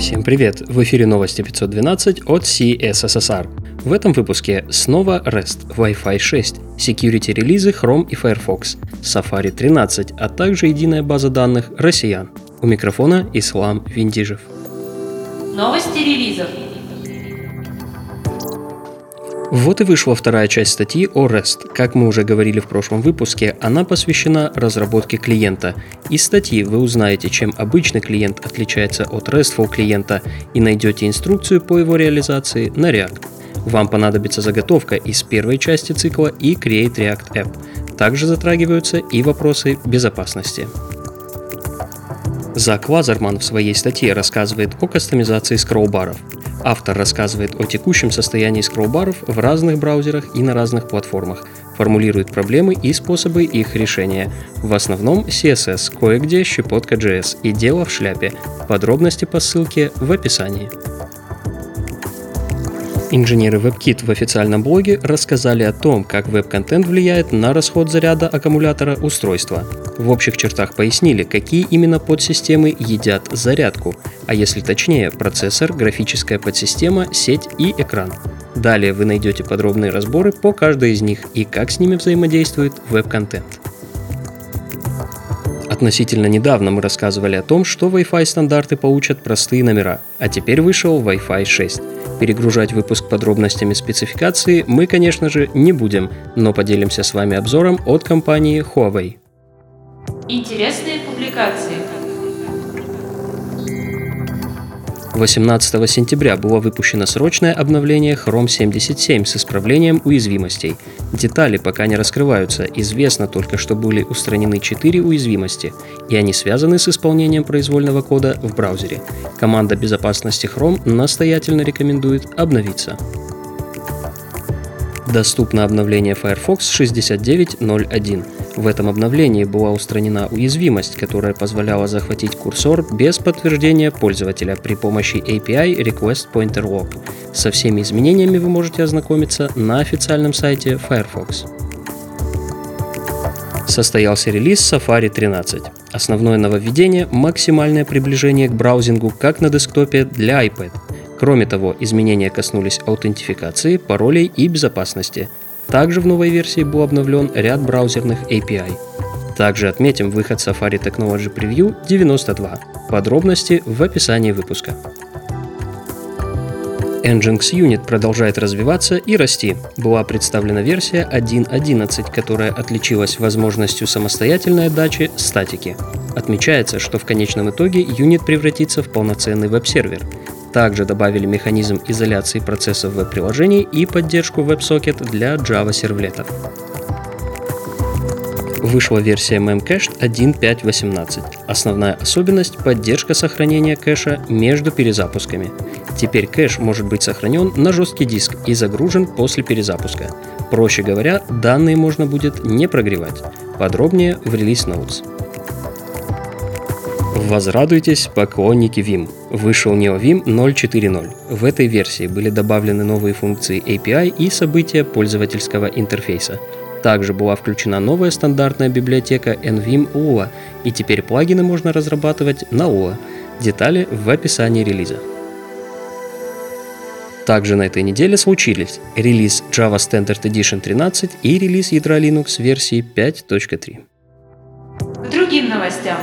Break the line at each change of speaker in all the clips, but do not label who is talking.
Всем привет! В эфире новости 512 от CSSR. В этом выпуске снова REST, Wi-Fi 6, security релизы Chrome и Firefox, Safari 13, а также единая база данных россиян. У микрофона Ислам Виндижев.
Новости релизов.
Вот и вышла вторая часть статьи о REST. Как мы уже говорили в прошлом выпуске, она посвящена разработке клиента. Из статьи вы узнаете, чем обычный клиент отличается от RESTful клиента и найдете инструкцию по его реализации на React. Вам понадобится заготовка из первой части цикла и Create React App. Также затрагиваются и вопросы безопасности. Зак Лазерман в своей статье рассказывает о кастомизации скроллбаров. Автор рассказывает о текущем состоянии скроллбаров в разных браузерах и на разных платформах, формулирует проблемы и способы их решения. В основном CSS, кое-где щепотка JS и дело в шляпе. Подробности по ссылке в описании. Инженеры WebKit в официальном блоге рассказали о том, как веб-контент влияет на расход заряда аккумулятора устройства. В общих чертах пояснили, какие именно подсистемы едят зарядку, а если точнее, процессор, графическая подсистема, сеть и экран. Далее вы найдете подробные разборы по каждой из них и как с ними взаимодействует веб-контент. Относительно недавно мы рассказывали о том, что Wi-Fi стандарты получат простые номера, а теперь вышел Wi-Fi 6. Перегружать выпуск подробностями спецификации мы, конечно же, не будем, но поделимся с вами обзором от компании Huawei.
Интересные публикации.
18 сентября было выпущено срочное обновление Chrome 77 с исправлением уязвимостей. Детали пока не раскрываются, известно только, что были устранены 4 уязвимости, и они связаны с исполнением произвольного кода в браузере. Команда безопасности Chrome настоятельно рекомендует обновиться. Доступно обновление Firefox 69.01. В этом обновлении была устранена уязвимость, которая позволяла захватить курсор без подтверждения пользователя при помощи API Request Pointer Lock. Со всеми изменениями вы можете ознакомиться на официальном сайте Firefox. Состоялся релиз Safari 13. Основное нововведение – максимальное приближение к браузингу как на десктопе для iPad. Кроме того, изменения коснулись аутентификации, паролей и безопасности – также в новой версии был обновлен ряд браузерных API. Также отметим выход Safari Technology Preview 92. Подробности в описании выпуска. Nginx Unit продолжает развиваться и расти. Была представлена версия 1.11, которая отличилась возможностью самостоятельной отдачи статики. Отмечается, что в конечном итоге юнит превратится в полноценный веб-сервер – также добавили механизм изоляции процессов веб-приложений и поддержку WebSocket для Java сервлетов. Вышла версия Memcached 1.5.18. Основная особенность – поддержка сохранения кэша между перезапусками. Теперь кэш может быть сохранен на жесткий диск и загружен после перезапуска. Проще говоря, данные можно будет не прогревать. Подробнее в Release Notes. Возрадуйтесь, поклонники Vim. Вышел NeoVim 0.4.0. В этой версии были добавлены новые функции API и события пользовательского интерфейса. Также была включена новая стандартная библиотека NVim Lua, и теперь плагины можно разрабатывать на Lua. Детали в описании релиза. Также на этой неделе случились релиз Java Standard Edition 13 и релиз ядра Linux версии 5.3.
К другим новостям.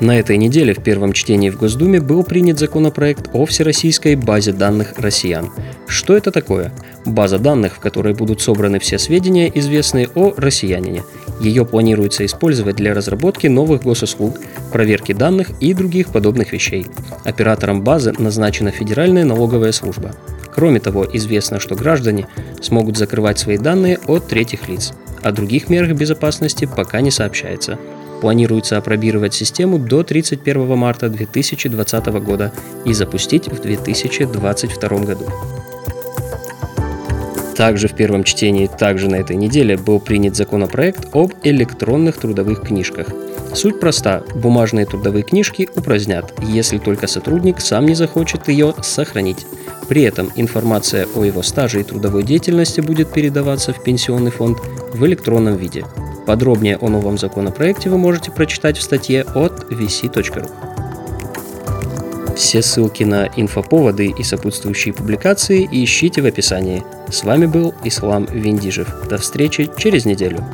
На этой неделе в первом чтении в Госдуме был принят законопроект о всероссийской базе данных россиян. Что это такое? База данных, в которой будут собраны все сведения, известные о россиянине. Ее планируется использовать для разработки новых госуслуг, проверки данных и других подобных вещей. Оператором базы назначена Федеральная налоговая служба. Кроме того, известно, что граждане смогут закрывать свои данные от третьих лиц. О других мерах безопасности пока не сообщается. Планируется опробировать систему до 31 марта 2020 года и запустить в 2022 году. Также в первом чтении, также на этой неделе, был принят законопроект об электронных трудовых книжках. Суть проста. Бумажные трудовые книжки упразднят, если только сотрудник сам не захочет ее сохранить. При этом информация о его стаже и трудовой деятельности будет передаваться в пенсионный фонд в электронном виде. Подробнее о новом законопроекте вы можете прочитать в статье от vc.ru. Все ссылки на инфоповоды и сопутствующие публикации ищите в описании. С вами был Ислам Виндижев. До встречи через неделю.